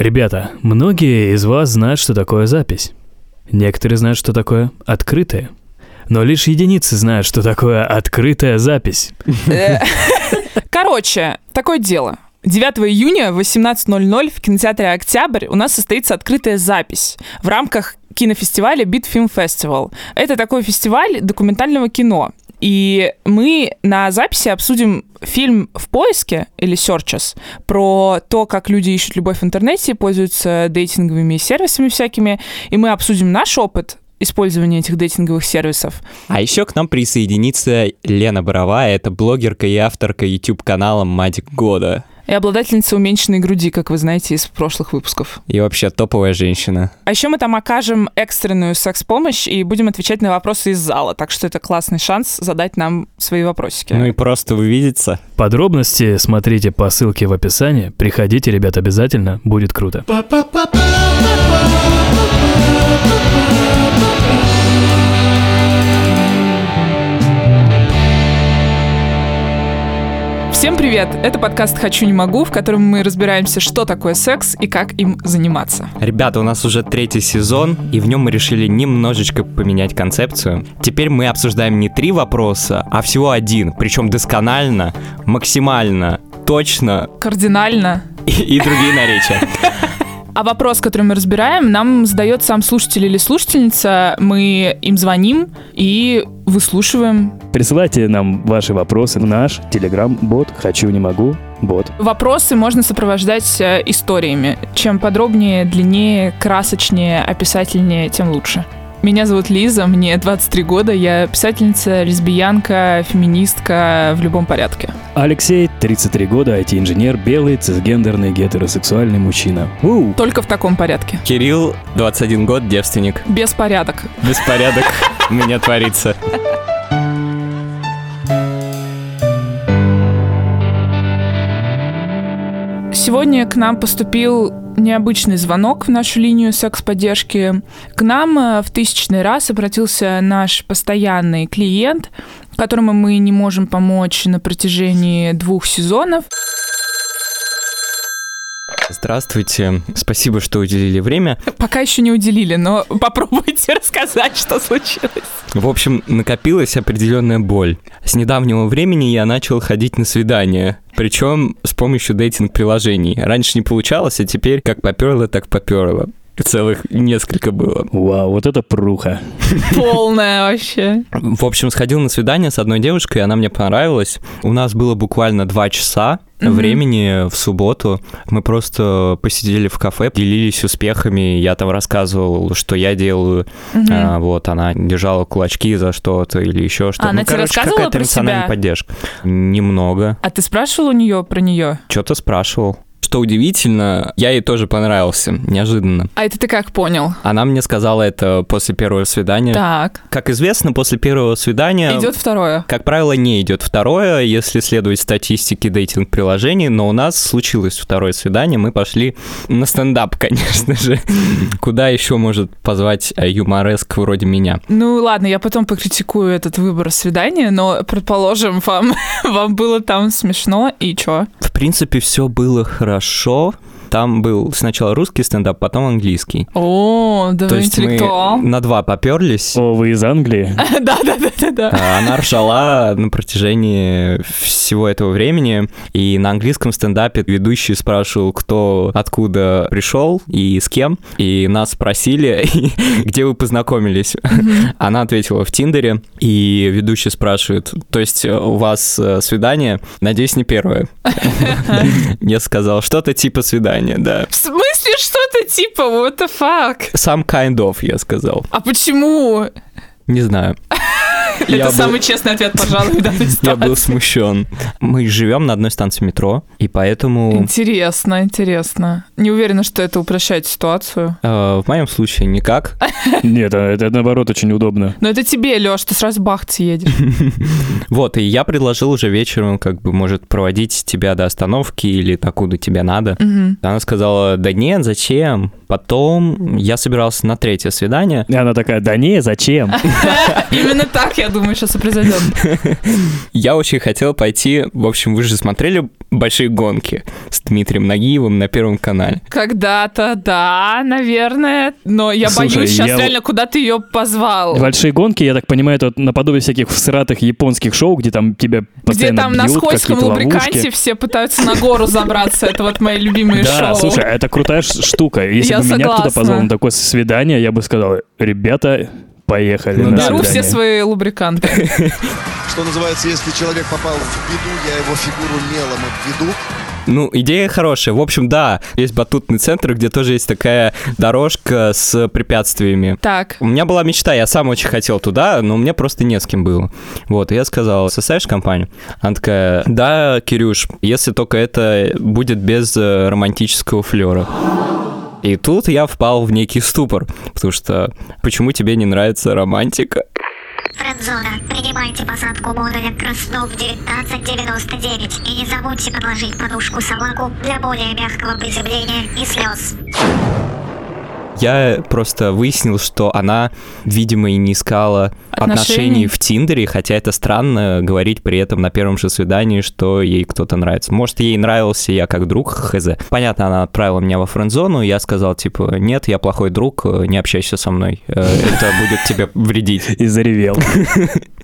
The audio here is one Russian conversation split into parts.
Ребята, многие из вас знают, что такое запись. Некоторые знают, что такое открытая. Но лишь единицы знают, что такое открытая запись. Короче, такое дело. 9 июня в 18.00 в кинотеатре «Октябрь» у нас состоится открытая запись в рамках кинофестиваля Film Festival. Это такой фестиваль документального кино. И мы на записи обсудим фильм «В поиске» или «Searches» про то, как люди ищут любовь в интернете, пользуются дейтинговыми сервисами всякими. И мы обсудим наш опыт использования этих дейтинговых сервисов. А еще к нам присоединится Лена Боровая, это блогерка и авторка YouTube-канала «Мать года». И обладательница уменьшенной груди, как вы знаете из прошлых выпусков. И вообще топовая женщина. А еще мы там окажем экстренную секс-помощь и будем отвечать на вопросы из зала. Так что это классный шанс задать нам свои вопросики. Ну и просто увидеться. Подробности смотрите по ссылке в описании. Приходите, ребят, обязательно. Будет круто. Всем привет! Это подкаст «Хочу, не могу», в котором мы разбираемся, что такое секс и как им заниматься. Ребята, у нас уже третий сезон, и в нем мы решили немножечко поменять концепцию. Теперь мы обсуждаем не три вопроса, а всего один, причем досконально, максимально, точно Кардинально. и, и другие наречия. А вопрос, который мы разбираем, нам задает сам слушатель или слушательница. Мы им звоним и выслушиваем. Присылайте нам ваши вопросы в наш телеграм-бот «Хочу, не могу» бот. Вопросы можно сопровождать э, историями. Чем подробнее, длиннее, красочнее, описательнее, тем лучше. Меня зовут Лиза, мне 23 года, я писательница, лесбиянка, феминистка в любом порядке. Алексей, 33 года, IT-инженер, белый, цисгендерный, гетеросексуальный мужчина. У, Только в таком порядке. Кирилл, 21 год, девственник. Беспорядок. Беспорядок у меня творится. Сегодня к нам поступил необычный звонок в нашу линию секс-поддержки. К нам э, в тысячный раз обратился наш постоянный клиент, которому мы не можем помочь на протяжении двух сезонов. Здравствуйте, спасибо, что уделили время. Пока еще не уделили, но попробуйте рассказать, что случилось. В общем, накопилась определенная боль. С недавнего времени я начал ходить на свидания, причем с помощью дейтинг-приложений. Раньше не получалось, а теперь как поперло, так поперло. Целых несколько было. вау, вот это пруха. Полная вообще. В общем, сходил на свидание с одной девушкой, она мне понравилась. У нас было буквально два часа времени в субботу. Мы просто посидели в кафе, делились успехами. Я там рассказывал, что я делаю. А, вот, она держала кулачки за что-то или еще что-то. А она ну, тебе короче, рассказывала какая-то про эмоциональная себя? поддержка. Немного. А ты спрашивал у нее про нее? Что-то спрашивал. Что удивительно, я ей тоже понравился, неожиданно. А это ты как понял? Она мне сказала это после первого свидания. Так, Как известно, после первого свидания... идет второе. Как правило, не идет второе, если следовать статистике дейтинг-приложений, но у нас случилось второе свидание, мы пошли на стендап, конечно же. Куда еще может позвать э, юмореск вроде меня? Ну ладно, я потом покритикую этот выбор свидания, но предположим, вам, вам было там смешно, и чё? В принципе, все было хорошо хорошо, там был сначала русский стендап, потом английский. О, да То вы есть мы интеллектуал. на два поперлись. О, вы из Англии? Да, да, да, да, да. А Она ржала на протяжении всего этого времени. И на английском стендапе ведущий спрашивал, кто откуда пришел и с кем. И нас спросили, где вы познакомились. Она ответила в Тиндере. И ведущий спрашивает, то есть у вас э, свидание? Надеюсь, не первое. Я сказал, что-то типа свидания, да. В смысле что-то типа what the fuck? Some kind of, я сказал. А почему? Не знаю. Это самый честный ответ, пожалуй, Я был смущен. Мы живем на одной станции метро, и поэтому Интересно, интересно. Не уверена, что это упрощает ситуацию. э, в моем случае никак. Нет, а это наоборот очень удобно. Но это тебе, Лёш, ты сразу бахт съедешь. Вот, и я предложил уже вечером, как бы, может, проводить тебя до остановки или докуда тебе надо. Она сказала, да нет, зачем? Потом я собирался на третье свидание. И она такая, да не, зачем? Именно так, я думаю, сейчас и произойдет. Я очень хотел пойти, в общем, вы же смотрели «Большие гонки» с Дмитрием Нагиевым на Первом канале. Когда-то, да, наверное. Но я Слушай, боюсь сейчас я- реально, куда ты ее позвал. Большие гонки, я так понимаю, это наподобие всяких всратых японских шоу, где там тебя Где постоянно там на скользком лубриканте все пытаются на гору забраться. Это вот мои любимые Да, шоу. слушай, а это крутая штука. Если бы меня кто-то согласна. позвал на такое свидание, я бы сказал, ребята, поехали Ну на Беру свидание. все свои лубриканты. Что называется, если человек попал в беду, я его фигуру мелом обведу. Ну, идея хорошая. В общем, да, есть батутный центр, где тоже есть такая дорожка с препятствиями. Так, У меня была мечта, я сам очень хотел туда, но мне просто не с кем было. Вот, и я сказал, составишь компанию? Она такая, да, Кирюш, если только это будет без э, романтического флера. И тут я впал в некий ступор, потому что почему тебе не нравится романтика? Френдзона. Принимайте посадку модуля Краснов 1999 и не забудьте подложить подушку собаку для более мягкого приземления и слез. Я просто выяснил, что она, видимо, и не искала Отношений? отношений в Тиндере, хотя это странно говорить при этом на первом же свидании, что ей кто-то нравится. Может, ей нравился я как друг, хз. Понятно, она отправила меня во френдзону, я сказал, типа, нет, я плохой друг, не общайся со мной, э, это будет тебе вредить. И заревел.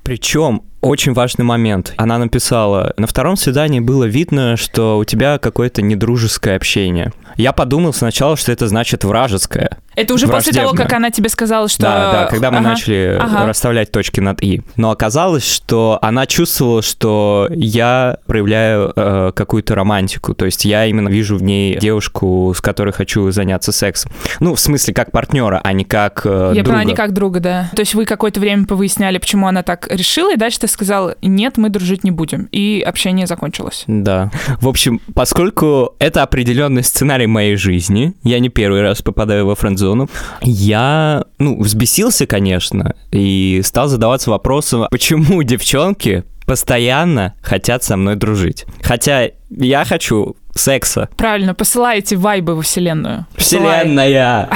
Причем очень важный момент. Она написала, на втором свидании было видно, что у тебя какое-то недружеское общение. Я подумал сначала, что это значит вражеское. Это уже после того, как она тебе сказала, что... Да, да, когда мы Ага. начали Ага. расставлять точки над «и». Но оказалось, что она чувствовала, что я проявляю э, какую-то романтику. То есть я именно вижу в ней девушку, с которой хочу заняться сексом. Ну, в смысле, как партнера, а не как э, Я друга. поняла, не как друга, да. То есть вы какое-то время повыясняли, почему она так решила, и дальше ты сказал, нет, мы дружить не будем. И общение закончилось. Да. В общем, поскольку это определенный сценарий моей жизни, я не первый раз попадаю во френд-зону, я, ну, взбесился, конечно, и стал задаваться вопросом, почему девчонки постоянно хотят со мной дружить. Хотя я хочу секса. Правильно, посылаете вайбы во вселенную. Посылай. Вселенная!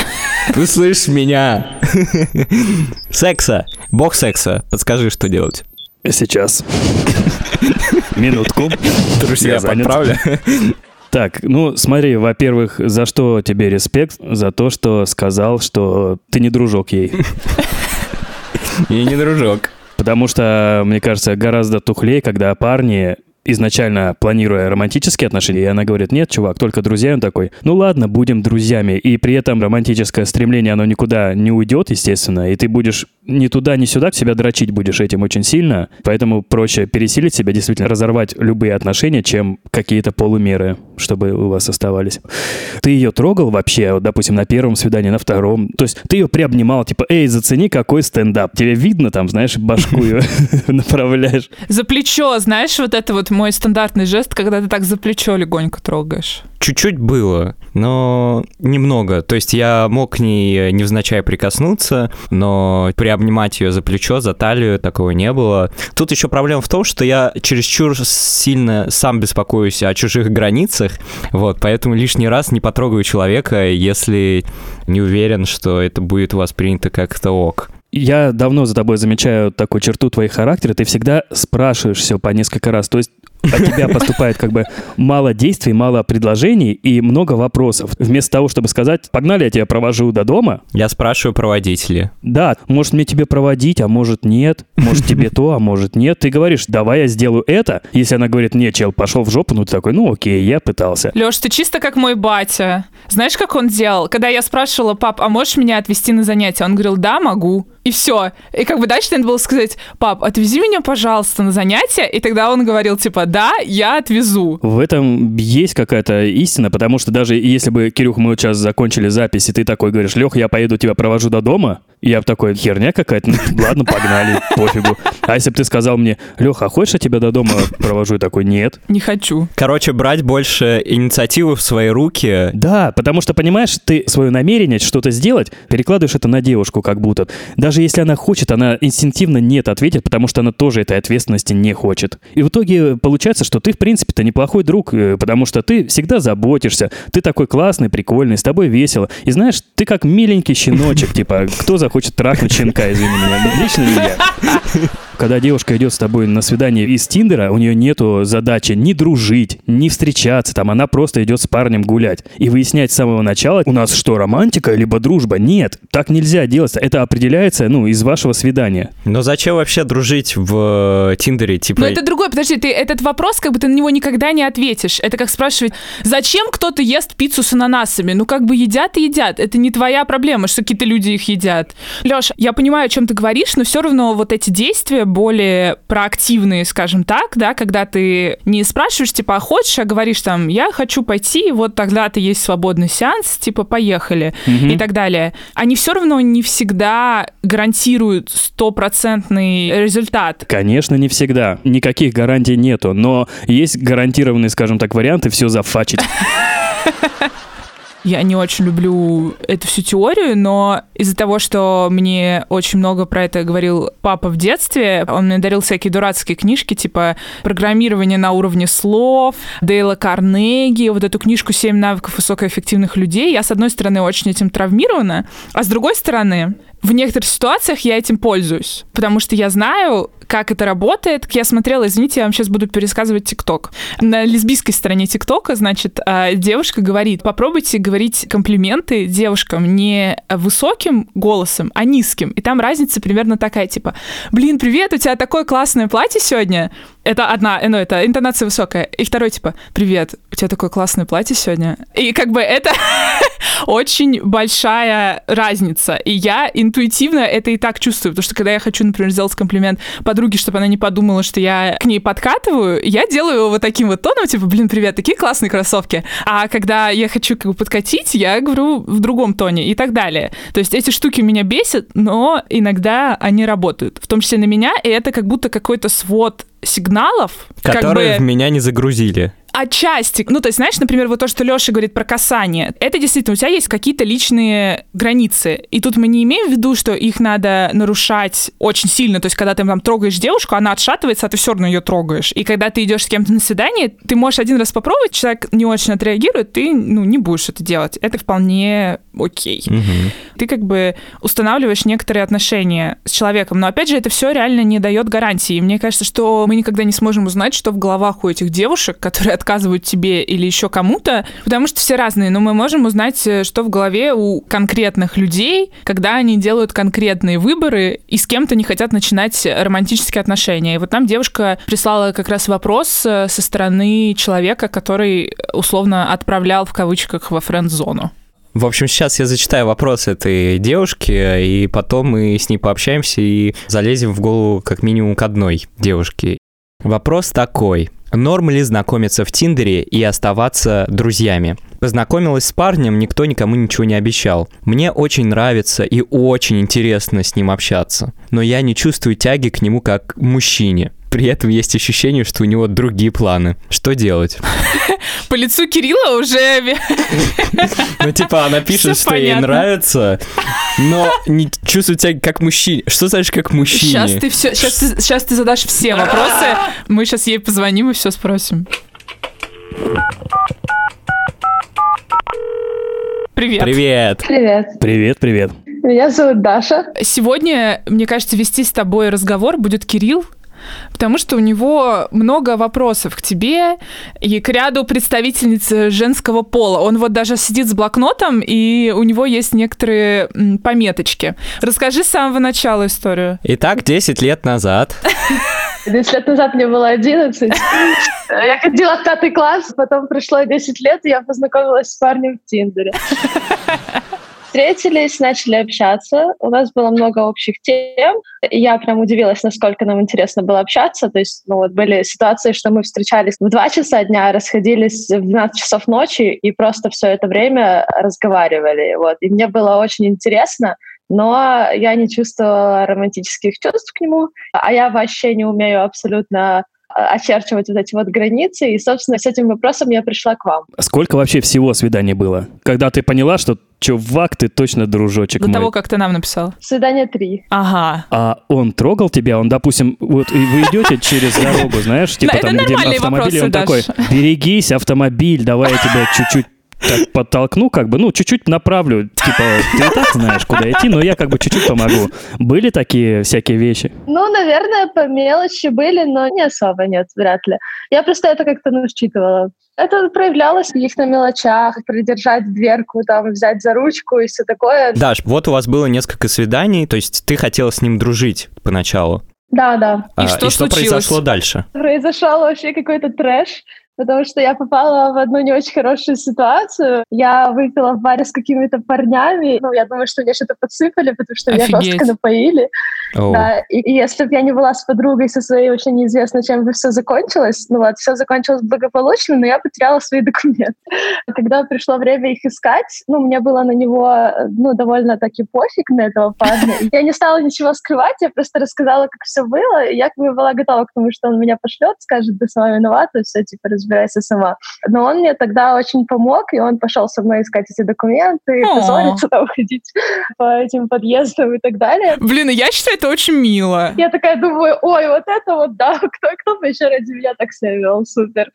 Услышь меня! Секса! Бог секса! Подскажи, что делать. Сейчас. Минутку. Друзья, Я подправлю. Так, ну смотри, во-первых, за что тебе респект? За то, что сказал, что ты не дружок ей. И не дружок. Потому что, мне кажется, гораздо тухлее, когда парни изначально планируя романтические отношения, и она говорит, нет, чувак, только друзья, И он такой, ну ладно, будем друзьями, и при этом романтическое стремление, оно никуда не уйдет, естественно, и ты будешь ни туда, ни сюда себя дрочить будешь этим очень сильно, поэтому проще пересилить себя, действительно разорвать любые отношения, чем какие-то полумеры, чтобы у вас оставались. Ты ее трогал вообще, вот, допустим, на первом свидании, на втором, то есть ты ее приобнимал, типа, эй, зацени, какой стендап, тебе видно там, знаешь, башку ее направляешь. За плечо, знаешь, вот это вот мой стандартный жест, когда ты так за плечо легонько трогаешь. Чуть-чуть было, но немного. То есть я мог к ней невзначай прикоснуться, но приобнимать ее за плечо, за талию такого не было. Тут еще проблема в том, что я чересчур сильно сам беспокоюсь о чужих границах, вот, поэтому лишний раз не потрогаю человека, если не уверен, что это будет воспринято как-то ок. Я давно за тобой замечаю такую черту твоих характера. Ты всегда спрашиваешь все по несколько раз. То есть от тебя поступает как бы мало действий, мало предложений и много вопросов. Вместо того, чтобы сказать, погнали, я тебя провожу до дома. Я спрашиваю про водителя. Да, может мне тебе проводить, а может нет. Может тебе то, а может нет. Ты говоришь, давай я сделаю это. Если она говорит, нет, чел, пошел в жопу, ну ты такой, ну окей, я пытался. Леш, ты чисто как мой батя. Знаешь, как он делал? Когда я спрашивала, пап, а можешь меня отвезти на занятия? Он говорил, да, могу. И все. И как бы дальше надо было сказать, пап, отвези меня, пожалуйста, на занятия. И тогда он говорил, типа, да, я отвезу. В этом есть какая-то истина, потому что даже если бы, Кирюх, мы сейчас закончили запись, и ты такой говоришь, Лех, я поеду тебя провожу до дома, я бы такой, херня какая-то, ну, ладно, погнали, пофигу. А если бы ты сказал мне, Леха, а хочешь я тебя до дома провожу? Я такой, нет. Не хочу. Короче, брать больше инициативы в свои руки. Да, потому что, понимаешь, ты свое намерение что-то сделать, перекладываешь это на девушку как будто. Даже если она хочет, она инстинктивно нет ответит, потому что она тоже этой ответственности не хочет. И в итоге получается, что ты, в принципе-то, неплохой друг, э, потому что ты всегда заботишься, ты такой классный, прикольный, с тобой весело. И знаешь, ты как миленький щеночек, типа, кто захочет трахнуть щенка, извини меня, лично не я. Когда девушка идет с тобой на свидание из Тиндера, у нее нету задачи ни дружить, ни встречаться, там она просто идет с парнем гулять. И выяснять с самого начала, у нас что, романтика, либо дружба? Нет, так нельзя делать. Это определяется, ну, из вашего свидания. Но зачем вообще дружить в э, Тиндере? Типа, Но это другой, подожди, ты этот вопрос, как бы ты на него никогда не ответишь. Это как спрашивать, зачем кто-то ест пиццу с ананасами? Ну, как бы едят и едят. Это не твоя проблема, что какие-то люди их едят. Леша, я понимаю, о чем ты говоришь, но все равно вот эти действия более проактивные, скажем так, да, когда ты не спрашиваешь, типа, а хочешь, а говоришь там, я хочу пойти, вот тогда-то есть свободный сеанс, типа, поехали Мгм. и так далее. Они все равно не всегда гарантируют стопроцентный результат. Конечно, не всегда. Никаких гарантий нету, но есть гарантированные, скажем так, варианты все зафачить. Я не очень люблю эту всю теорию, но из-за того, что мне очень много про это говорил папа в детстве, он мне дарил всякие дурацкие книжки, типа «Программирование на уровне слов», Дейла Карнеги, вот эту книжку «Семь навыков высокоэффективных людей». Я, с одной стороны, очень этим травмирована, а с другой стороны, в некоторых ситуациях я этим пользуюсь, потому что я знаю, как это работает. Я смотрела, извините, я вам сейчас буду пересказывать ТикТок. На лесбийской стороне ТикТока, значит, а, девушка говорит, попробуйте говорить комплименты девушкам не высоким голосом, а низким. И там разница примерно такая, типа, блин, привет, у тебя такое классное платье сегодня. Это одна, ну, это интонация высокая. И второй, типа, привет, у тебя такое классное платье сегодня. И как бы это очень большая разница. И я интуитивно это и так чувствую, потому что когда я хочу, например, сделать комплимент подруге, чтобы она не подумала, что я к ней подкатываю, я делаю его вот таким вот тоном, типа, блин, привет, такие классные кроссовки. А когда я хочу как бы подкатить, я говорю в другом тоне и так далее. То есть эти штуки меня бесят, но иногда они работают, в том числе на меня, и это как будто какой-то свод сигналов, которые как в бы меня не загрузили. Отчасти. Ну, то есть, знаешь, например, вот то, что Леша говорит про касание. Это действительно, у тебя есть какие-то личные границы. И тут мы не имеем в виду, что их надо нарушать очень сильно. То есть, когда ты там трогаешь девушку, она отшатывается, а ты все равно ее трогаешь. И когда ты идешь с кем-то на свидание, ты можешь один раз попробовать, человек не очень отреагирует, ты, ну, не будешь это делать. Это вполне окей. Мгм. Ты как бы устанавливаешь некоторые отношения с человеком. Но опять же, это все реально не дает гарантии. И мне кажется, что мы никогда не сможем узнать, что в головах у этих девушек, которые отказывают тебе или еще кому-то, потому что все разные. Но мы можем узнать, э, что в голове у конкретных людей, когда они делают конкретные выборы и с кем-то не хотят начинать романтические отношения. И вот нам девушка прислала как раз вопрос э, со стороны человека, который условно отправлял в кавычках во френд-зону. В общем, сейчас я зачитаю вопрос этой девушки, и потом мы с ней пообщаемся и залезем в голову как минимум к одной девушке. Вопрос такой. Норм ли знакомиться в Тиндере и оставаться друзьями? Познакомилась с парнем, никто никому ничего не обещал. Мне очень нравится и очень интересно с ним общаться, но я не чувствую тяги к нему как к мужчине. При этом есть ощущение, что у него другие планы. Что делать? По лицу Кирилла уже Ну, типа, она пишет, что ей нравится, но не чувствует тяги как мужчине. Что значит как мужчине? Сейчас ты все, сейчас ты, сейчас ты задашь все вопросы. Мы сейчас ей позвоним и все спросим. Привет. Привет. Привет, Привет, привет. меня зовут Даша. Сегодня, мне кажется, вести с тобой разговор будет Кирилл, потому что у него много вопросов к тебе и к ряду представительниц женского пола. Он вот даже сидит с блокнотом, и у него есть некоторые пометочки. Расскажи с самого начала историю. Итак, 10 лет назад 10 лет назад мне было 11. Я ходила в пятый класс, потом прошло 10 лет, и я познакомилась с парнем в Тиндере. Встретились, начали общаться. У нас было много общих тем. Я прям удивилась, насколько нам интересно было общаться. То есть, ну вот были ситуации, что мы встречались в 2 часа дня, расходились в 12 часов ночи и просто все это время разговаривали. Вот. И мне было очень интересно, но я не чувствовала романтических чувств к нему, а я вообще не умею абсолютно очерчивать вот эти вот границы, и, собственно, с этим вопросом я пришла к вам. Сколько вообще всего свиданий было? Когда ты поняла, что чувак, ты точно дружочек До мой. того, как ты нам написал. Свидание три. Ага. А он трогал тебя, он, допустим, вот и вы идете через дорогу, знаешь, типа это там, где автомобиль, и он такой, берегись, автомобиль, давай я тебя чуть-чуть так подтолкну, как бы, ну, чуть-чуть направлю, типа, ты и так знаешь, куда идти, но я как бы чуть-чуть помогу. Были такие всякие вещи? Ну, наверное, по мелочи были, но не особо, нет, вряд ли. Я просто это как-то ну, считывала. Это проявлялось в каких-то мелочах, придержать дверку, там, взять за ручку и все такое. Даш, вот у вас было несколько свиданий, то есть ты хотела с ним дружить поначалу. Да, да. И А, что и что случилось? произошло дальше? Произошел вообще какой-то трэш, потому что я попала в одну не очень хорошую ситуацию. Я выпила в баре с какими-то парнями. Ну, я думаю, что мне что-то подсыпали, потому что меня Офигеть. жестко напоили. Да, и, и если бы я не была с подругой со своей, вообще неизвестно, чем бы все закончилось. Ну вот, все закончилось благополучно, но я потеряла свои документы. Когда пришло время их искать, ну, мне было на него, ну, довольно-таки пофиг на этого парня. Я не стала ничего скрывать, я просто рассказала, как все было, я как бы была готова к тому, что он меня пошлет, скажет, ты сама виновата, все, типа, разбирайся сама. Но он мне тогда очень помог, и он пошел со мной искать эти документы, позориться там, ходить по этим подъездам и так далее. Блин, я считаю, это очень мило. Я такая думаю, ой, вот это вот, да, кто, кто бы еще ради меня так себя вел, супер.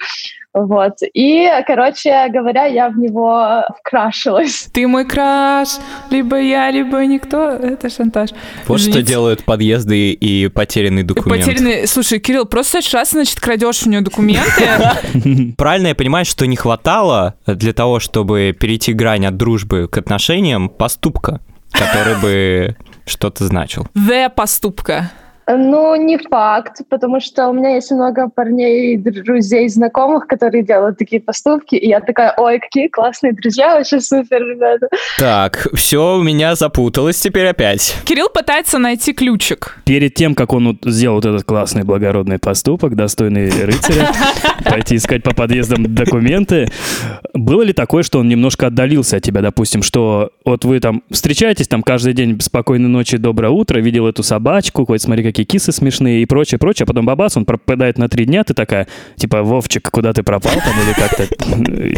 Вот. И, короче говоря, я в него вкрашилась. Ты мой краш, либо я, либо никто. Это шантаж. Вот что Извините. делают подъезды и потерянный документ. Потерянный... Слушай, Кирилл, просто в следующий раз, значит, крадешь у нее документы. Правильно я понимаю, что не хватало для того, чтобы перейти грань от дружбы к отношениям, поступка, который бы что-то значил. The поступка. Ну, не факт, потому что у меня есть много парней, друзей, знакомых, которые делают такие поступки, и я такая, ой, какие классные друзья, вообще супер, ребята. Так, все у меня запуталось теперь опять. Кирилл пытается найти ключик. Перед тем, как он вот сделал вот этот классный благородный поступок, достойный рыцаря, пойти искать по подъездам документы, было ли такое, что он немножко отдалился от тебя, допустим, что вот вы там встречаетесь там каждый день, спокойной ночи, доброе утро, видел эту собачку, хоть смотри, какие кисы смешные и прочее, прочее, а потом бабац, он пропадает на три дня, ты такая, типа, Вовчик, куда ты пропал там или как-то,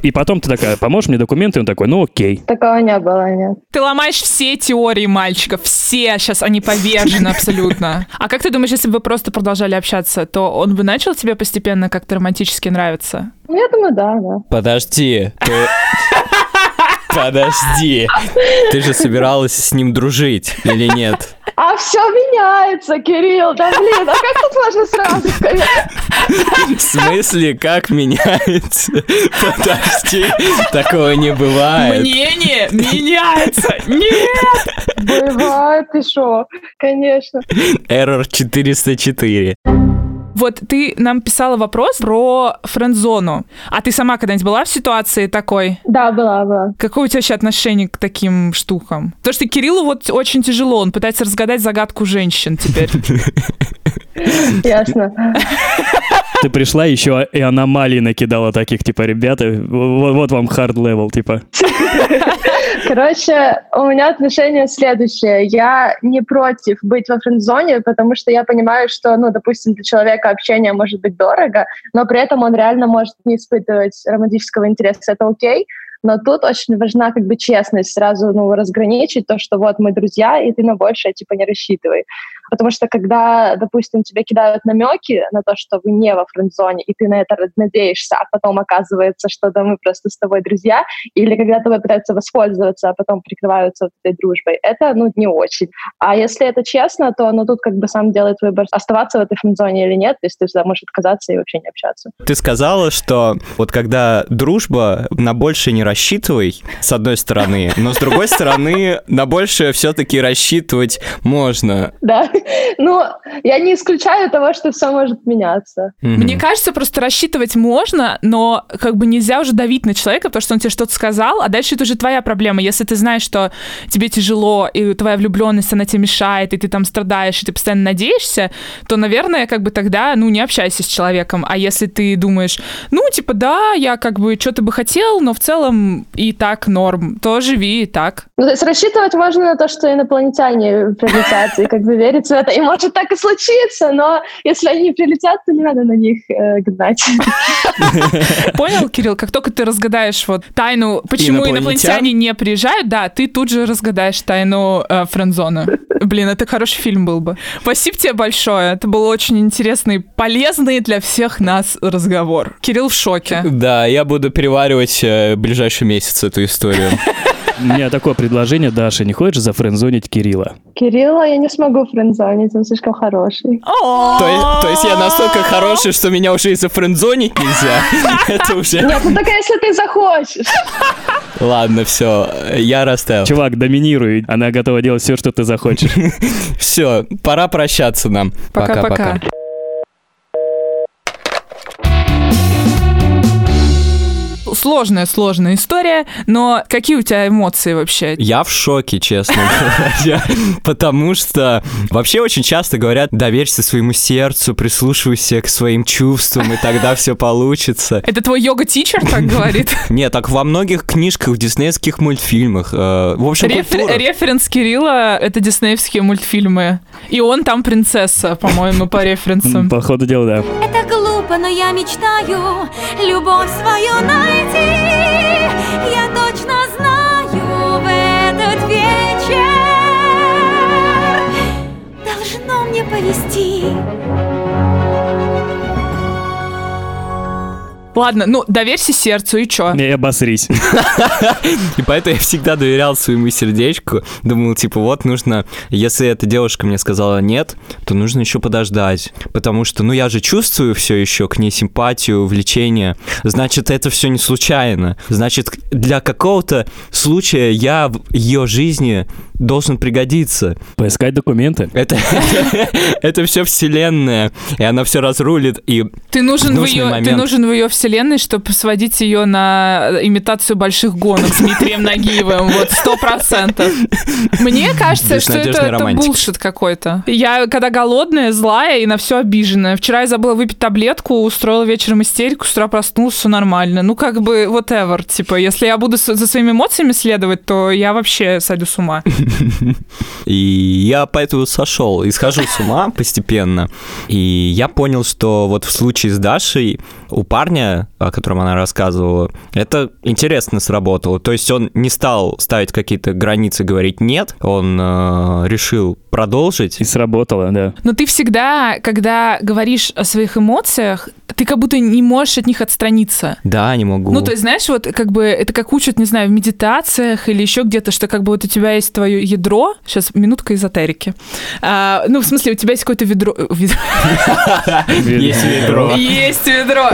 и потом ты такая, поможешь мне документы, и он такой, ну окей. Такого не было, нет. Ты ломаешь все теории мальчиков, все сейчас они повержены абсолютно. А как ты думаешь, если бы вы просто продолжали общаться, то он бы начал тебе постепенно как-то романтически нравиться? Ну, Я думаю, да, да. Подожди. ты- Подожди. Ты же собиралась с ним дружить, или нет? А все меняется, Кирилл, да блин, а как тут можно сразу сказать? В смысле, как меняется? Подожди, такого не бывает. Мнение меняется! Нет! Бывает, ты шо? Конечно. Error 404. Вот ты нам писала вопрос про френд-зону. А ты сама когда-нибудь была в ситуации такой? Да, была, была. Какое у тебя вообще отношение к таким штукам? Потому что Кириллу вот очень тяжело, он пытается разгадать загадку женщин теперь. Ясно. Ты пришла еще и аномалии накидала таких, типа, ребята, вот, вот вам hard level, типа. Короче, у меня отношение следующее. Я не против быть во френд-зоне, потому что я понимаю, что, ну, допустим, для человека общение может быть дорого, но при этом он реально может не испытывать романтического интереса. Это окей. Но тут очень важна как бы честность, сразу ну, разграничить то, что вот мы друзья, и ты на большее типа не рассчитывай. Потому что когда, допустим, тебе кидают намеки на то, что вы не во френд-зоне, и ты на это надеешься, а потом оказывается, что да, мы просто с тобой друзья, или когда тобой пытаются воспользоваться, а потом прикрываются вот этой дружбой, это, ну, не очень. А если это честно, то, ну, тут как бы сам делает выбор, оставаться в этой френд-зоне или нет, то есть ты всегда можешь отказаться и вообще не общаться. Ты сказала, что вот когда дружба, на больше не рассчитывай, с одной стороны, но с другой стороны, на больше все-таки рассчитывать можно. Да. Ну, я не исключаю того, что все может меняться. Мне кажется, просто рассчитывать можно, но как бы нельзя уже давить на человека, потому что он тебе что-то сказал, а дальше это уже твоя проблема. Если ты знаешь, что тебе тяжело, и твоя влюбленность, она тебе мешает, и ты там страдаешь, и ты постоянно надеешься, то, наверное, как бы тогда, ну, не общайся с человеком. А если ты думаешь, ну, типа, да, я как бы что-то бы хотел, но в целом целом и так норм, то живи и так. Ну, то есть рассчитывать можно на то, что инопланетяне прилетят, и как бы верить в это. И может так и случиться, но если они прилетят, то не надо на них э, гнать. Понял, Кирилл? Как только ты разгадаешь вот тайну, почему Инопланетян? инопланетяне не приезжают, да, ты тут же разгадаешь тайну э, френдзона. Блин, это хороший фильм был бы. Спасибо тебе большое. Это был очень интересный, полезный для всех нас разговор. Кирилл в шоке. Да, я буду переваривать э, ближайший месяц эту историю. У меня такое предложение, Даша, не хочешь зафрендзонить Кирилла? Кирилла я не смогу френдзонить, он слишком хороший. То есть, я настолько хороший, что меня уже и зафрендзонить нельзя? Это уже... Нет, ну только если ты захочешь. Ладно, все, я расставил. Чувак, доминируй, она готова делать все, что ты захочешь. Все, пора прощаться нам. Пока-пока. Сложная, сложная история, но какие у тебя эмоции вообще? Я в шоке, честно говоря, потому что вообще очень часто говорят, доверься своему сердцу, прислушивайся к своим чувствам, и тогда все получится. Это твой йога-тичер так говорит? Нет, так во многих книжках, диснеевских мультфильмах, э, в общем. Референс Кирилла — это диснеевские мультфильмы. И он там принцесса, по-моему, по референсам. По ходу дела, да. Это глупо, но я мечтаю любовь свою найти. Я точно знаю в этот вечер должно мне повести. Ладно, ну, доверься сердцу, и чё? Не обосрись. И поэтому я всегда доверял своему сердечку. Думал, типа, вот нужно, если эта девушка мне сказала нет, то нужно еще подождать. Потому что, ну, я же чувствую все еще к ней симпатию, влечение. Значит, это все не случайно. Значит, для какого-то случая я в ее жизни должен пригодиться. Поискать документы. Это, это все вселенная, и она все разрулит, и Ты нужен, в нужный ее, ты момент. нужен в ее вселенной, чтобы сводить ее на имитацию больших гонок с Дмитрием Нагиевым. Вот, сто процентов. Мне кажется, что это, это булшит какой-то. Я когда голодная, злая и на все обиженная. Вчера я забыла выпить таблетку, устроила вечером истерику, с утра проснулась, все нормально. Ну, как бы, whatever. Типа, если я буду за своими эмоциями следовать, то я вообще сойду с ума. И я поэтому сошел и схожу с ума постепенно. И я понял, что вот в случае с Дашей у парня, о котором она рассказывала, это интересно сработало. То есть он не стал ставить какие-то границы, говорить нет, он э, решил продолжить. И сработало, да. Но ты всегда, когда говоришь о своих эмоциях, ты как будто не можешь от них отстраниться. Да, не могу. Ну, то есть, знаешь, вот как бы это как учат, не знаю, в медитациях или еще где-то, что как бы вот у тебя есть твое ядро. Сейчас минутка эзотерики. А, ну, в смысле, у тебя есть какое-то ведро. ведро- Есть ведро. Есть ведро.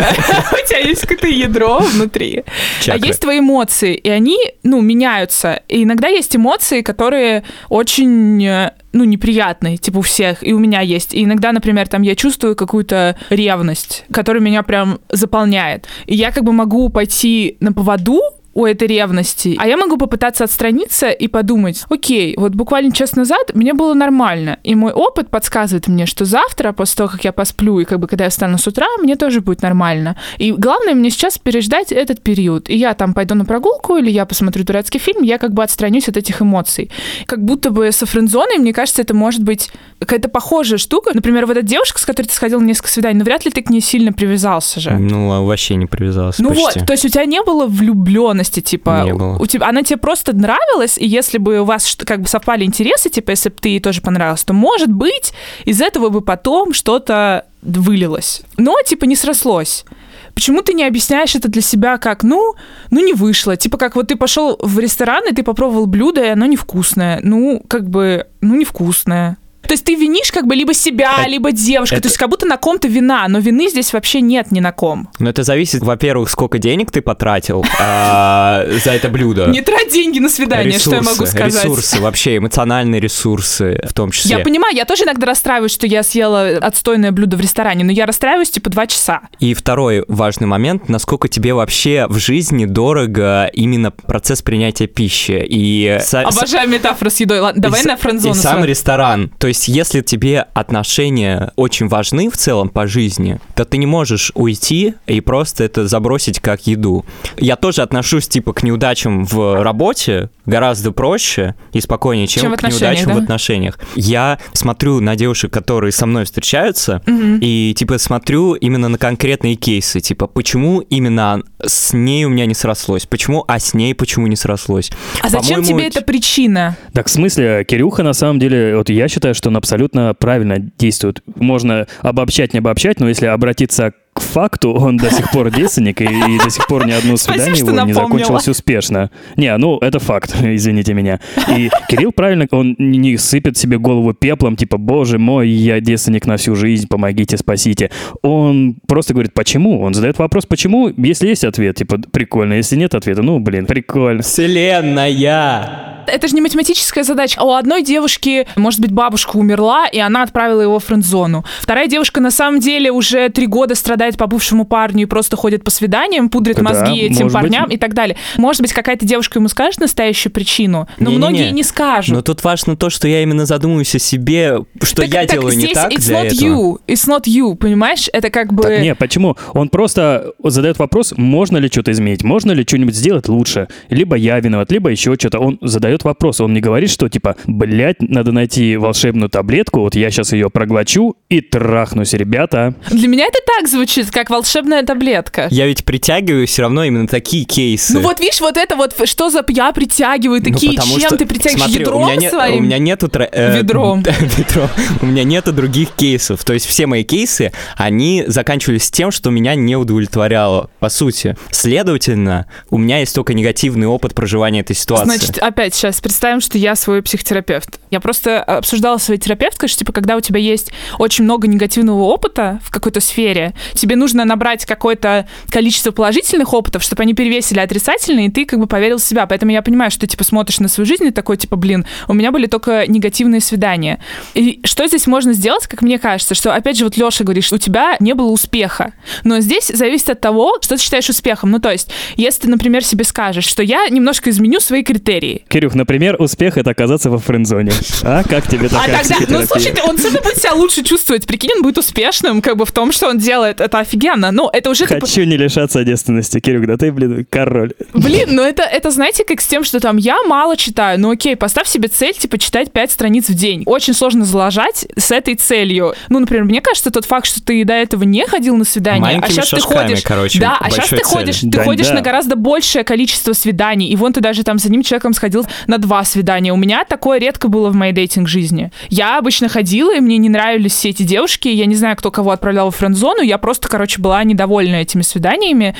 У тебя есть какое-то ядро внутри. А есть твои эмоции, и они, ну, меняются. И иногда есть эмоции, которые очень, э, ну, неприятные, типа у всех, и у меня есть. И иногда, например, там я чувствую какую-то ревность, которая меня прям заполняет. И я как бы могу пойти на поводу у этой ревности. А я могу попытаться отстраниться и подумать, окей, вот буквально час назад мне было нормально, и мой опыт подсказывает мне, что завтра, после того, как я посплю, и как бы когда я встану с утра, мне тоже будет нормально. И главное мне сейчас переждать этот период. И я там пойду на прогулку, или я посмотрю дурацкий фильм, я как бы отстранюсь от этих эмоций. Как будто бы со френдзоной, мне кажется, это может быть какая-то похожая штука. Например, вот эта девушка, с которой ты сходил на несколько свиданий, ну вряд ли ты к ней сильно привязался же. Ну, вообще не привязался Ну почти. вот, то есть у тебя не было влюбленности, типа, Не было. у тебя, она тебе просто нравилась, и если бы у вас как бы совпали интересы, типа, если бы ты ей тоже понравилась, то, может быть, из этого бы потом что-то вылилось. Но, типа, не срослось. Почему ты не объясняешь это для себя как, ну, ну не вышло. Типа как вот ты пошел в ресторан, и ты попробовал блюдо, и оно невкусное. Ну, как бы, ну невкусное. То есть ты винишь как бы либо себя, Это- либо девушку. это- То есть как будто на ком-то вина, но вины здесь вообще нет ни на ком. Но это зависит, во-первых, сколько денег ты потратил а, за это блюдо. Не трать деньги на свидание, что я могу сказать. Ресурсы, вообще эмоциональные ресурсы в том числе. Я понимаю, я тоже иногда расстраиваюсь, что я съела отстойное блюдо в ресторане, но я расстраиваюсь типа два часа. И второй важный момент, насколько тебе вообще в жизни дорого именно процесс принятия пищи. И, Обожаю метафоры с едой. Давай на френдзону И сам ресторан. То есть, если тебе отношения очень важны в целом по жизни, то ты не можешь уйти и просто это забросить как еду. Я тоже отношусь, типа, к неудачам в работе гораздо проще и спокойнее, чем, Чем к неудачам отношениях, в да? отношениях. Я смотрю на девушек, которые со мной встречаются, и, типа, смотрю именно на конкретные кейсы. Типа, почему именно с ней у меня не срослось? Почему, а с ней почему не срослось? А зачем тебе эта причина? Так, в смысле, Кирюха, на самом деле, вот я считаю, что он абсолютно правильно действует. Можно обобщать, не обобщать, но если обратиться к факту, он до сих пор девственник, и, и до сих пор ни одно Спасибо, свидание что его не закончилось успешно. Не, ну, это факт, извините меня. И Кирилл правильно, он не- не сыпет себе голову пеплом, типа, боже мой, я девственник на всю жизнь, помогите, спасите. Он просто говорит, почему? Он задает вопрос, почему? Если есть ответ, типа, прикольно. Если нет ответа, ну, блин, прикольно. Вселенная! Это же не математическая задача. У одной девушки, может быть, бабушка умерла, и она отправила его в френд-зону. Вторая девушка, на самом деле, уже три года страдает по бывшему парню и просто ходит по свиданиям, пудрит Да, мозги этим может быть. парням и так далее. Может быть, какая-то девушка ему скажет настоящую причину, но Не-не-не. многие не скажут. Но тут важно то, что я именно задумываюсь о себе, что Так- я так делаю не здесь так it's для not этого. you, it's not you, понимаешь? Это как бы... Так не, почему? Он просто задает вопрос, можно ли что-то изменить, можно ли что-нибудь сделать лучше. Либо я виноват, либо еще что-то. Он задает вопрос, он не говорит, что типа, блядь, надо найти волшебную таблетку, вот я сейчас ее проглочу и трахнусь, ребята. Для меня это так звучит, как волшебная таблетка. Я ведь притягиваю все равно именно такие кейсы. Ну вот видишь, вот это вот, что за я притягиваю Ну, такие, потому чем что- ты притягиваешь смотри, ядром у меня, нет- своим? у меня нету... э, Ведром. ведром. У меня нету других кейсов. То есть все мои кейсы, они заканчивались тем, что меня не удовлетворяло, по сути. Следовательно, у меня есть только негативный опыт проживания этой ситуации. Значит, опять сейчас представим, что я свой психотерапевт. Я просто обсуждала с своей терапевткой, что, типа, когда у тебя есть очень много негативного опыта в какой-то сфере, тебе нужно набрать какое-то количество положительных опытов, чтобы они перевесили отрицательные, и ты как бы поверил в себя. Поэтому я понимаю, что ты, типа, смотришь на свою жизнь и такой, типа, блин, у меня были только негативные свидания. И что здесь можно сделать, как мне кажется, что, опять же, вот Леша говорит, что у тебя не было успеха. Но здесь зависит от того, что ты считаешь успехом. Ну, то есть, если ты, например, себе скажешь, что я немножко изменю свои критерии, Кирюх, например, успех — это оказаться во френдзоне. А как тебе а такая тогда, ну слушай, он все будет себя лучше чувствовать. Прикинь, он будет успешным, как бы в том, что он делает. Это офигенно. Ну, это уже типа, Хочу не лишаться девственности, Кирюх, да ты, блин, король. Блин, ну это, это знаете, как с тем, что там я мало читаю. Ну окей, поставь себе цель, типа, читать 5 страниц в день. Очень сложно залажать с этой целью. Ну, например, мне кажется, тот факт, что ты до этого не ходил на свидание, а сейчас ты ходишь. короче, да, а сейчас ты ходишь, ты Да, ходишь да. на гораздо большее количество свиданий. И вон ты даже там с одним человеком сходил на два свидания. У меня такое редко было в моей дейтинг-жизни. Я обычно ходила, и мне не нравились все эти девушки. Я не знаю, кто кого отправлял в френд-зону. Я просто, короче, была недовольна этими свиданиями.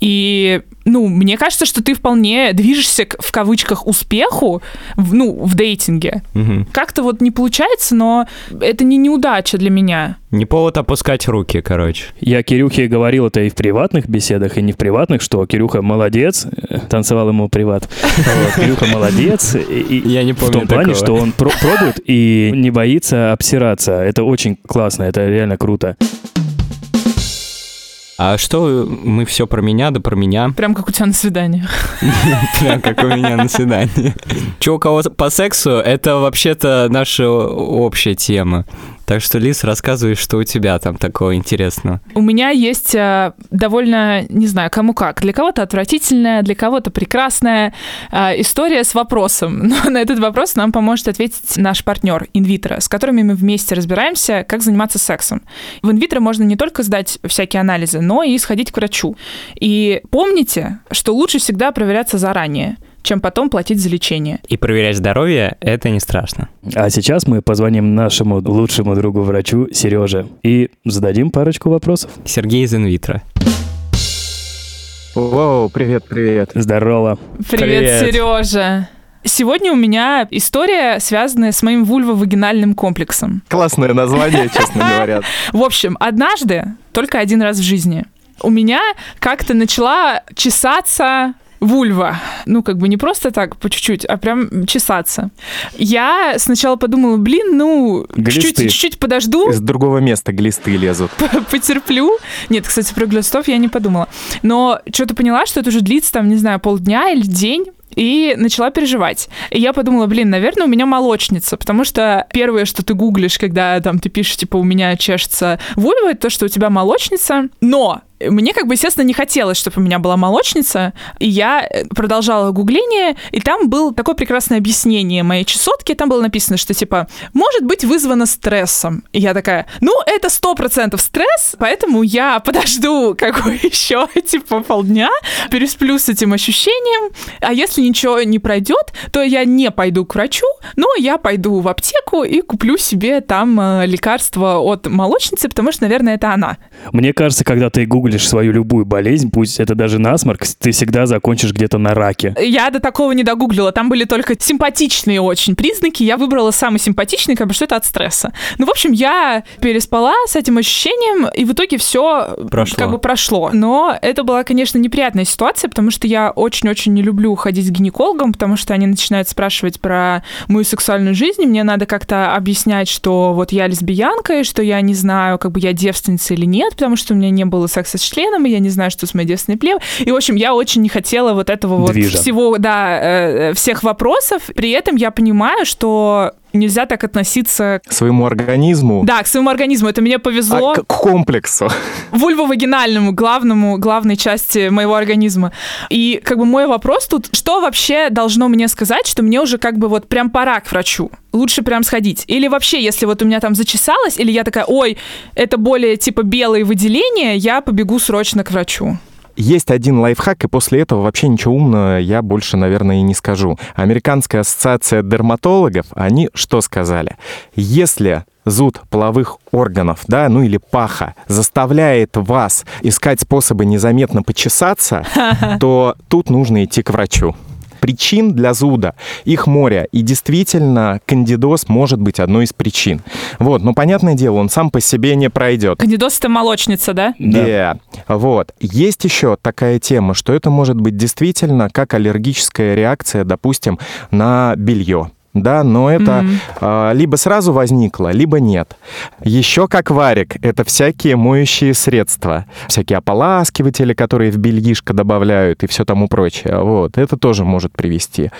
И, ну, мне кажется, что ты вполне движешься к, в кавычках, успеху, в, ну, в дейтинге. Мгм. Как-то вот не получается, но это не неудача для меня. Не повод опускать руки, короче. Я Кирюхе говорил это и в приватных беседах, и не в приватных, что Кирюха молодец, танцевал ему приват. Вот, Кирюха молодец, и- Я не в помню том плане, что он про- пробует и не боится обсираться. Это очень классно, это реально круто. А что мы все про меня, да про меня? Прям как у тебя на свидании. Прям как у меня на свидании. Че у кого по сексу, это вообще-то наша общая тема. Так что, Лиз, рассказывай, что у тебя там такого интересного. У меня есть э, довольно, не знаю, кому как. Для кого-то отвратительная, для кого-то прекрасная э, история с вопросом. Но на этот вопрос нам поможет ответить наш партнер Инвитро, с которыми мы вместе разбираемся, как заниматься сексом. В Инвитро можно не только сдать всякие анализы, но и сходить к врачу. И помните, что лучше всегда проверяться заранее, чем потом платить за лечение. И проверять здоровье, это не страшно. А сейчас мы позвоним нашему лучшему другу врачу Сереже и зададим парочку вопросов. Сергей из инвитро. Воу, привет, привет. Здорово. Привет, Привет. Сережа. Сегодня у меня история, связанная с моим вульвовагинальным комплексом. Классное название, честно говоря. В общем, однажды, только один раз в жизни, у меня как-то начала чесаться вульва. Ну, как бы не просто так, по чуть-чуть, а прям чесаться. Я сначала подумала, блин, ну, чуть-чуть подожду, Из другого места глисты лезут. потерплю. Нет, кстати, про глистов я не подумала. Но что-то поняла, что это уже длится, там, не знаю, полдня или день. И начала переживать. И я подумала, блин, наверное, у меня молочница, потому что первое, что ты гуглишь, когда там ты пишешь, типа, у меня чешется вульва, это то, что у тебя молочница. Но мне, как бы, естественно, не хотелось, чтобы у меня была молочница, и я продолжала гугление, и там было такое прекрасное объяснение моей чесотки, там было написано, что, типа, может быть вызвано стрессом. И я такая, ну, это сто процентов стресс, поэтому я подожду как бы еще, типа, полдня, пересплю с этим ощущением, а если ничего не пройдет, то я не пойду к врачу, но я пойду в аптеку и куплю себе там э, лекарство от молочницы, потому что, наверное, это она. Мне кажется, когда ты гуглишь свою любую болезнь, пусть это даже насморк, ты всегда закончишь где-то на раке. Я до такого не догуглила. Там были только симпатичные очень признаки. Я выбрала самый симпатичный, как бы, что это от стресса. Ну, в общем, я переспала с этим ощущением, и в итоге все Прошло. как бы прошло. Но это была, конечно, неприятная ситуация, потому что я очень-очень не люблю ходить к гинекологам, потому что они начинают спрашивать про мою сексуальную жизнь, и мне надо как-то объяснять, что вот я лесбиянка, и что я не знаю, как бы я девственница или нет, потому что у меня не было секса с членом, и я не знаю, что с моей девственной плевой. И, в общем, я очень не хотела вот этого вот Движа. всего, да, э, всех вопросов. При этом я понимаю, что нельзя так относиться К своему организму, да, к своему организму. Это мне повезло. а к комплексу. вульвовагинальному, главному, главной части моего организма. И как бы мой вопрос тут, что вообще должно мне сказать, что мне уже как бы вот прям пора к врачу? Лучше прям сходить. Или вообще, если вот у меня там зачесалось, или я такая, ой, это более типа белые выделения, я побегу срочно к врачу. Есть один лайфхак, и после этого вообще ничего умного я больше, наверное, и не скажу. Американская ассоциация дерматологов, они что сказали? Если зуд половых органов, да, ну или паха, заставляет вас искать способы незаметно почесаться, то тут нужно идти к врачу. Причин для зуда, их море, и действительно кандидоз может быть одной из причин. Вот, но понятное дело, он сам по себе не пройдет. Кандидоз это молочница, да? Да. Вот. Есть еще такая тема, что это может быть действительно как аллергическая реакция, допустим, на белье. Да, но это Мгм. а, либо сразу возникло, либо нет. Еще как варик, это всякие моющие средства, всякие ополаскиватели, которые в бельишко добавляют и все тому прочее. Вот, это тоже может привести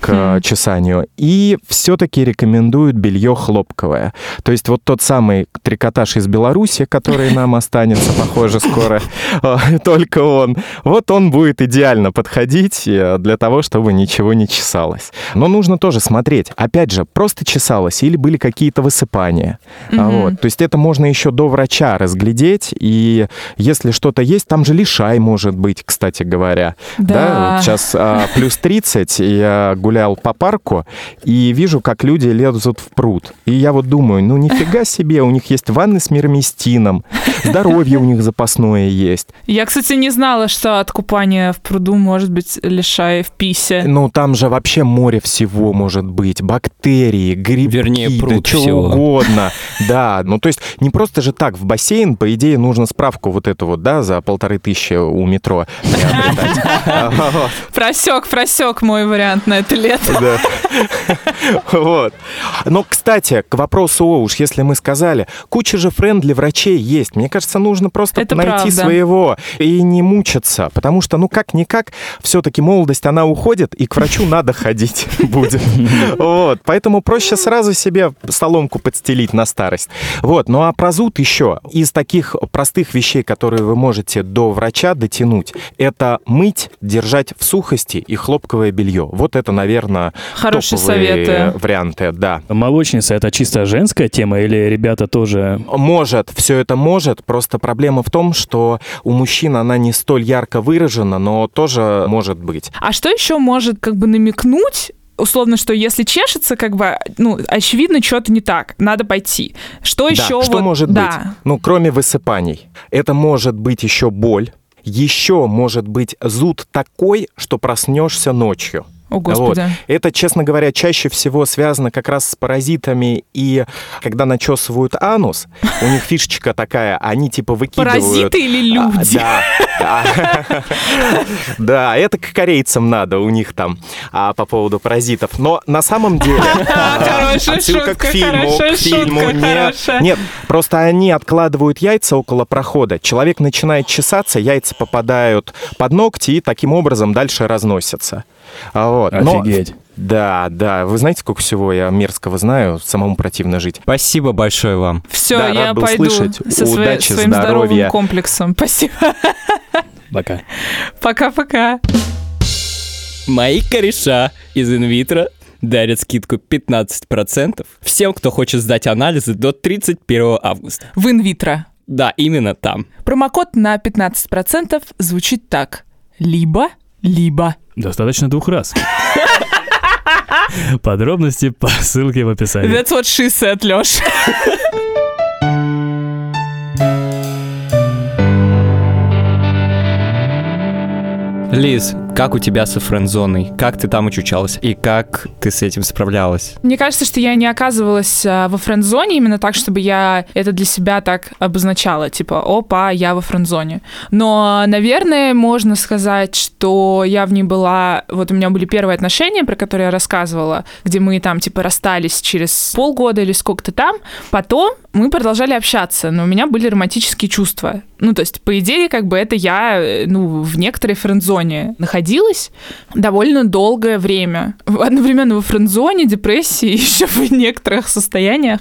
к Хм. чесанию. И все-таки рекомендуют белье хлопковое. То есть вот тот самый трикотаж из Беларуси, который нам останется, похоже, скоро, а, только он. Вот он будет идеально подходить э, для того, чтобы ничего не чесалось. Но нужно тоже смотреть. Опять же, просто чесалось или были какие-то высыпания. Мгм. Вот. То есть это можно еще до врача разглядеть. И если что-то есть, там же лишай может быть, кстати говоря. Да. вот сейчас а, плюс 30, и я гулял по парку и вижу, как люди лезут в пруд. И я вот думаю, ну нифига себе, у них есть ванны с мироместином, здоровье у них запасное есть. Я, кстати, не знала, что от купания в пруду может быть лишай в писе. Ну там же вообще море всего может быть, бактерии, грибки, Вернее, да чего всего. угодно. Да, ну то есть не просто же так в бассейн, по идее, нужно справку вот эту вот, да, за полторы тысячи у метро. Просек, просек мой вариант на это лето. Да. Вот. Но, кстати, к вопросу, о, уж если мы сказали, куча же френдли врачей есть. Мне кажется, нужно просто Это найти правда. своего и не мучиться. Потому что, ну, как-никак, все-таки молодость, она уходит, и к врачу надо ходить будет. Вот. Поэтому проще сразу себе соломку подстелить на старость. Вот. Ну, а про зуд еще. Из таких простых вещей, которые вы можете до врача дотянуть, это мыть, держать в сухости и хлопковое белье. Вот это, наверное, Хорошие топовые советы. варианты, да. Молочница это чисто женская тема или ребята тоже... Может, все это может, просто проблема в том, что у мужчин она не столь ярко выражена, но тоже может быть. А что еще может как бы намекнуть, условно, что если чешется, как бы, ну, очевидно, что-то не так, надо пойти. Что Да, еще? что вот- может да. быть? Ну, кроме высыпаний. Это может быть еще боль. Еще может быть зуд такой, что проснешься ночью. О, Господи. Вот. Это, честно говоря, чаще всего связано как раз с паразитами, и когда начесывают анус, у них фишечка такая, они типа выкидывают... Паразиты или А, люди? Да, да. Да, это к корейцам надо, у них там а, по поводу паразитов. Но на самом деле... а, Отсылка к фильму, к фильму. Нет, просто они откладывают яйца около прохода. Человек начинает чесаться, яйца попадают под ногти и таким образом дальше разносятся. А Вот. Но- Офигеть. да, да. Вы знаете, сколько всего я мерзкого знаю? Самому противно жить. Спасибо большое вам. Все, Да, я рад был пойду слышать. со Удачи, своим здоровым здоровья. комплексом. Спасибо. Пока. Пока-пока. Мои кореша из инвитро дарят скидку 15% всем, кто хочет сдать анализы до 31 августа. В инвитро. Да, именно там. Промокод на 15% звучит так. Либо, либо. Достаточно двух раз. Подробности по ссылке в описании. That's what she said, Лёш. Лиз, как у тебя со френд-зоной? Как ты там очучалась? И как ты с этим справлялась? Мне кажется, что я не оказывалась а, во френд-зоне именно так, чтобы я это для себя так обозначала. Типа, опа, я во френд-зоне. Но, наверное, можно сказать, что я в ней была... Вот у меня были первые отношения, про которые я рассказывала, где мы там, типа, расстались через полгода или сколько-то там. Потом мы продолжали общаться, но у меня были романтические чувства. Ну, то есть, по идее, как бы это я, э, ну, в некоторой френд-зоне находилась довольно долгое время. Одновременно во френд-зоне, депрессии, еще в некоторых состояниях.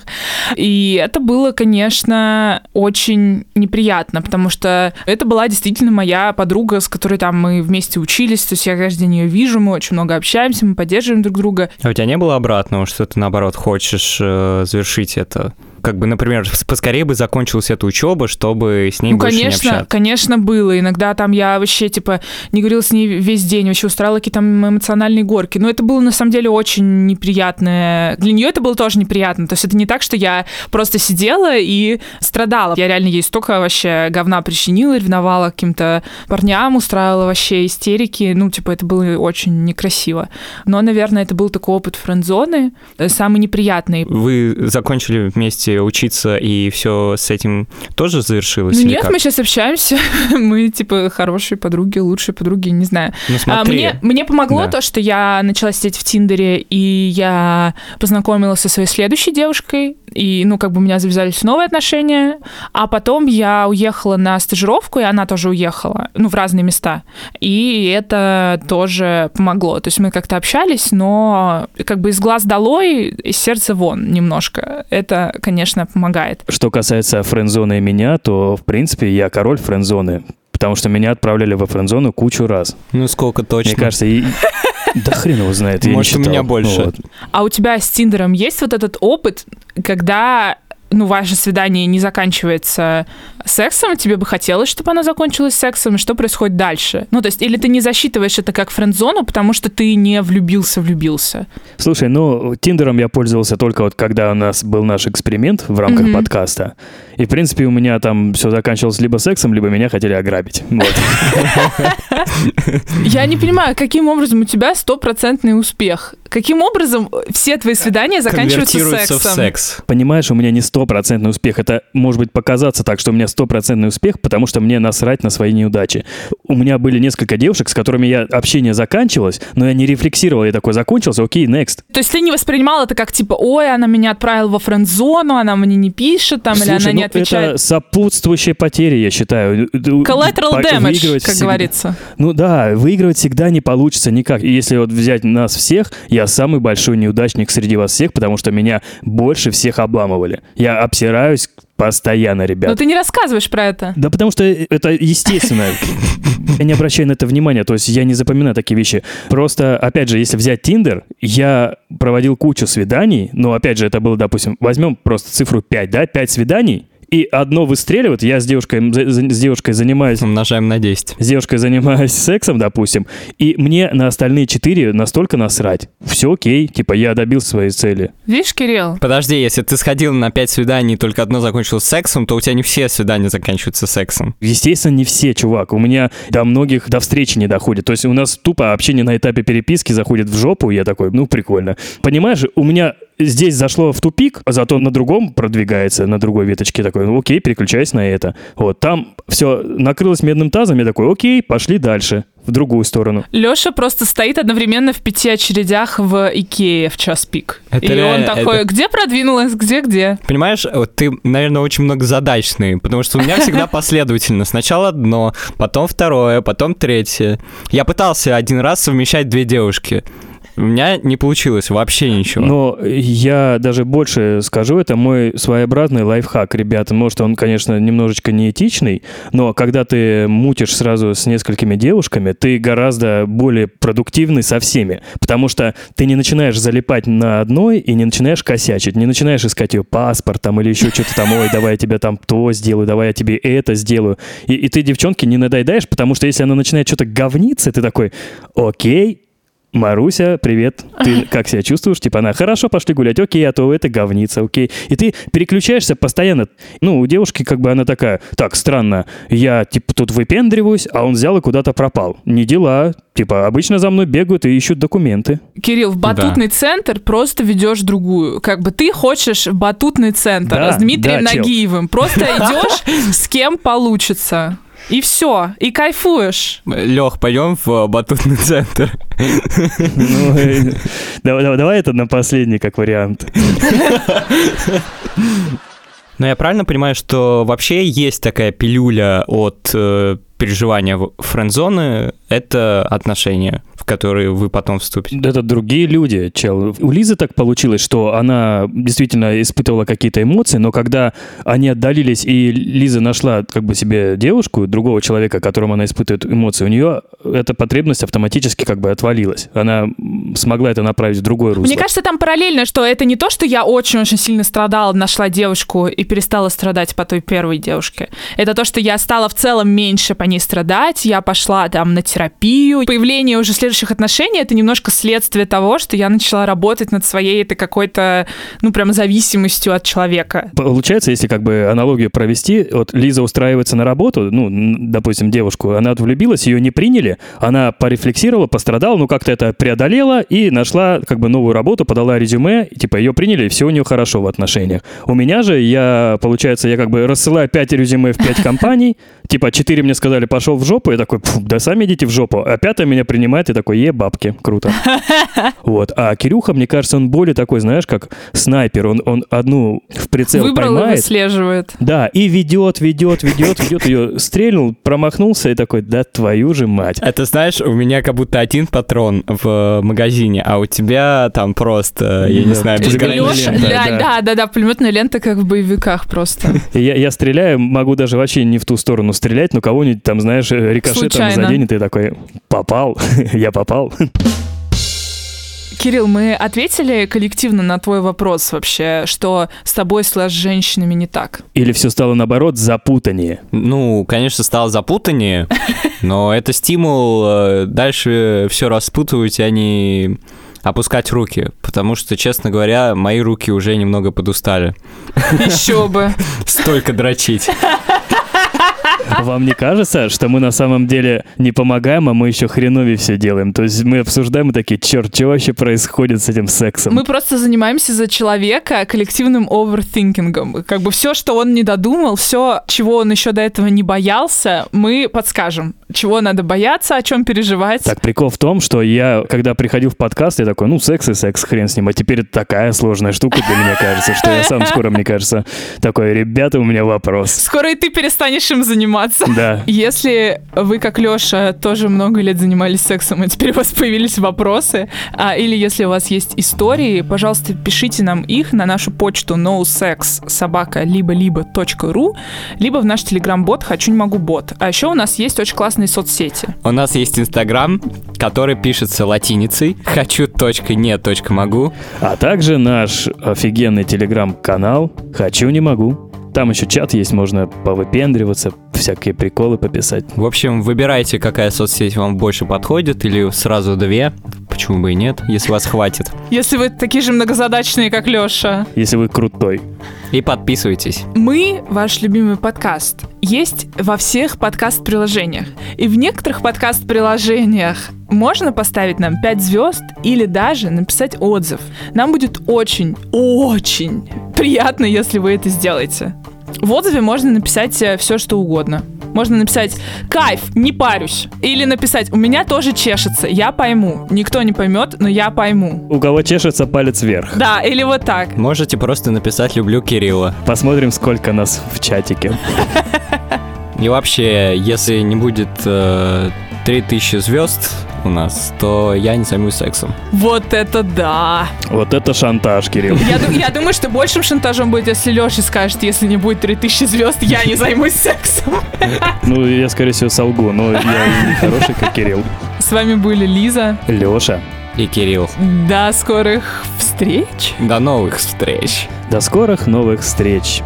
И это было, конечно, очень неприятно, потому что это была действительно моя подруга, с которой там мы вместе учились, то есть я каждый день ее вижу, мы очень много общаемся, мы поддерживаем друг друга. А у тебя не было обратного, что ты, наоборот, хочешь э, завершить это? Как бы, например, поскорее бы закончилась эта учеба, чтобы с ней ну, больше не конечно, общаться. конечно, было. Иногда там я вообще, типа, не говорила с ней весь день, вообще устраивала какие-то эмоциональные горки. Но это было, на самом деле, очень неприятное. Для нее это было тоже неприятно. То есть это не так, что я просто сидела и страдала. Я реально ей столько вообще говна причинила, ревновала каким-то парням, устраивала вообще истерики. Ну, типа, это было очень некрасиво. Но, наверное, это был такой опыт френд-зоны, э, самый неприятный. Вы закончили вместе учиться, и все с этим тоже завершилось? Ну нет, как? мы сейчас общаемся. мы, типа, хорошие подруги, лучшие подруги, не знаю. Ну, А, смотри. мне, мне помогло Да. то, что я начала сидеть в Тиндере, и я познакомилась со своей следующей девушкой, и, ну, как бы у меня завязались новые отношения, а потом я уехала на стажировку, и она тоже уехала, ну, в разные места, и это тоже помогло. То есть мы как-то общались, но как бы из глаз долой, из сердца вон немножко. Это, конечно, помогает. Что касается френдзоны и меня, то, в принципе, я король френдзоны. Потому что меня отправляли во френдзону кучу раз. Ну, сколько точно? Мне кажется, и... Да хрен его знает, я не Может, у меня больше. Вот. А у тебя с Тиндером есть вот этот опыт, когда ну, ваше свидание не заканчивается сексом, тебе бы хотелось, чтобы оно закончилось сексом, и что происходит дальше? Ну, то есть, или ты не засчитываешь это как френд-зону, потому что ты не влюбился-влюбился? Слушай, ну, Тиндером я пользовался только вот когда у нас был наш эксперимент в рамках Мгм. подкаста. И, в принципе, у меня там все заканчивалось либо сексом, либо меня хотели ограбить. Я не понимаю, каким образом у тебя стопроцентный успех? Каким образом все твои свидания заканчиваются сексом? в секс. Понимаешь, у меня не стопроцентный успех. Это может быть показаться так, что у меня стопроцентный успех, потому что мне насрать на свои неудачи. У меня были несколько девушек, с которыми я общение заканчивалось, но я не рефлексировал. Я такой, закончился, окей, next. То есть ты не воспринимал это как типа, ой, она меня отправила во френд-зону, она мне не пишет, там, или Слушай, она не ну, отвечает. это сопутствующая потеря, я считаю. Collateral damage, как всегда- говорится. Ну да, выигрывать всегда не получится никак. И если вот взять нас всех, я самый большой неудачник среди вас всех, потому что меня больше всех обламывали. Я обсираюсь постоянно, ребят. Но ты не рассказываешь про это. Да потому что это естественно. Я не обращаю на это внимания, то есть я не запоминаю такие вещи. Просто, опять же, если взять Тиндер, я проводил кучу свиданий, но, опять же, это было, допустим, возьмем просто цифру 5, да, 5 свиданий, и одно выстреливает, я с девушкой, с девушкой занимаюсь Умножаем на 10. с девушкой занимаюсь сексом, допустим, и мне на остальные четыре настолько насрать. Все окей, типа я добился своей цели. Видишь, Кирилл? Подожди, если ты сходил на 5 свиданий, и только одно закончилось сексом, то у тебя не все свидания заканчиваются сексом. Естественно, не все, чувак. У меня до многих до встречи не доходит. То есть у нас тупо общение на этапе переписки заходит в жопу, и я такой, ну, прикольно. Понимаешь, у меня здесь зашло в тупик, а зато на другом продвигается, на другой веточке такой, ну, окей, переключайся на это. Вот, там все накрылось медным тазом, я такой, окей, пошли дальше, в другую сторону. Леша просто стоит одновременно в пяти очередях в Икее в час пик. Это И он реально- такой, это- где продвинулась, где-где? Понимаешь, вот ты, наверное, очень многозадачный, потому что у меня всегда последовательно. Сначала одно, потом второе, потом третье. Я пытался один раз совмещать две девушки. У меня не получилось вообще ничего. Но я даже больше скажу, это мой своеобразный лайфхак, ребята. Может, он, конечно, немножечко неэтичный, но когда ты мутишь сразу с несколькими девушками, ты гораздо более продуктивный со всеми. Потому что ты не начинаешь залипать на одной и не начинаешь косячить, не начинаешь искать ее паспорт там или еще что-то там, ой, давай я тебе там то сделаю, давай я тебе это сделаю. И, и ты девчонке не надоедаешь, потому что если она начинает что-то говниться, ты такой, окей, Маруся, привет. Ты как себя чувствуешь? Типа она, хорошо, пошли гулять. Окей, а то это говница, окей. И ты переключаешься постоянно. Ну, у девушки как бы она такая, так, странно, я типа тут выпендриваюсь, а он взял и куда-то пропал. Не дела. Типа обычно за мной бегают и ищут документы. Кирилл, в батутный центр просто ведешь другую. Как бы ты хочешь в батутный центр Да, с Дмитрием да, чел. Нагиевым. Просто идешь, с кем получится. И все, и кайфуешь. Лех, пойдем в батутный центр. Ну, э, Давай давай- это на последний как вариант. Но я правильно понимаю, что вообще есть такая пилюля от э, переживания в- френд-зоны, это отношения, в которые вы потом вступите. Это другие люди, чел. У Лизы так получилось, что она действительно испытывала какие-то эмоции, но когда они отдалились, и Лиза нашла как бы себе девушку, другого человека, которому она испытывает эмоции, у нее эта потребность автоматически как бы отвалилась. Она смогла это направить в другое русло. Мне кажется, там параллельно, что это не то, что я очень-очень сильно страдала, нашла девушку и перестала страдать по той первой девушке. Это то, что я стала в целом меньше по ней страдать, я пошла там на терапию. Появление уже следующих отношений — это немножко следствие того, что я начала работать над своей этой какой-то, ну, прям зависимостью от человека. Получается, если как бы аналогию провести, вот Лиза устраивается на работу, ну, допустим, девушку, она влюбилась, ее не приняли, она порефлексировала, пострадала, ну, как-то это преодолела и нашла как бы новую работу, подала резюме, типа ее приняли, и все у нее хорошо в отношениях. У меня же, я, получается, я как бы рассылаю 5 резюме в 5 компаний, типа 4 мне сказали, пошел в жопу, я такой, «Пф, да сами идите в жопу, а пятая меня принимает, и такой, е, бабки, круто. Вот, а Кирюха, мне кажется, он более такой, знаешь, как снайпер, он, он одну в прицел Выбрал и поймает, выслеживает. да, и ведет, ведет, ведет, ведет ее, стрельнул, промахнулся и такой, да твою же мать. Это знаешь, у меня как будто один патрон в магазине, а у тебя там просто, я не знаю, Лёша- лента, да, да. да, да, пулеметная лента, как в боевиках просто. И я стреляю, могу даже вообще не в ту сторону стрелять, но кого-нибудь там, знаешь, рикошетом Случайно. заденет, и такой, попал, я попал. Кирилл, мы ответили коллективно на твой вопрос вообще, что с тобой с женщинами не так. Или все стало наоборот запутаннее. Ну, конечно, стало запутаннее, но это стимул э, дальше все распутывать, а не опускать руки, потому что, честно говоря, мои руки уже немного подустали. Еще бы. Столько дрочить. Вам не кажется, что мы на самом деле не помогаем, а мы еще хреновее все делаем? То есть мы обсуждаем и такие, черт, что вообще происходит с этим сексом? Мы просто занимаемся за человека коллективным овертинкингом. Как бы все, что он не додумал, все, чего он еще до этого не боялся, мы подскажем. Чего надо бояться, о чем переживать. Так, прикол в том, что я, когда приходил в подкаст, я такой, ну, секс и секс, хрен с ним. А теперь это такая сложная штука для меня кажется, что я сам скоро, мне кажется, такой, ребята, у меня вопрос. Скоро и ты перестанешь им заниматься. Да. Если вы, как Леша, тоже много лет занимались сексом, и теперь у вас появились вопросы, а, или если у вас есть истории, пожалуйста, пишите нам их на нашу почту nosex собака либо-либо .ру, либо в наш телеграм-бот «Хочу, не могу, бот». А еще у нас есть очень классные соцсети. У нас есть Инстаграм, который пишется латиницей. Хочу, точка, не, точка, могу. А также наш офигенный телеграм-канал «Хочу, не могу». Там еще чат есть, можно повыпендриваться, всякие приколы пописать. В общем, выбирайте, какая соцсеть вам больше подходит, или сразу две. Почему бы и нет, если вас хватит. Если вы такие же многозадачные, как Леша. Если вы крутой. И подписывайтесь. Мы, ваш любимый подкаст, есть во всех подкаст-приложениях. И в некоторых подкаст-приложениях можно поставить нам 5 звезд или даже написать отзыв. Нам будет очень, очень приятно, если вы это сделаете. В отзыве можно написать все, что угодно. Можно написать «Кайф, не парюсь». Или написать «У меня тоже чешется, я пойму». Никто не поймет, но я пойму. У кого чешется палец вверх. Да, или вот так. Можете просто написать «Люблю Кирилла». Посмотрим, сколько нас в чатике. И вообще, если не будет э, 3000 звезд у нас, то я не займусь сексом. Вот это да! Вот это шантаж, Кирилл. Я, я думаю, что большим шантажом будет, если Леша скажет, если не будет 3000 звезд, я не займусь сексом. Ну, я, скорее всего, солгу, но я не хороший, как Кирилл. С вами были Лиза. Леша, И Кирилл. До скорых встреч! До новых встреч. до скорых новых встреч.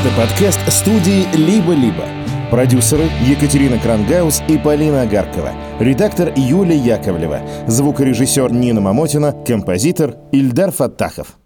Это подкаст студии «Либо-либо». Продюсеры Екатерина Крангаус и Полина Агаркова. Редактор Юлия Яковлева. Звукорежиссер Нина Мамотина. Композитор Ильдар Фаттахов.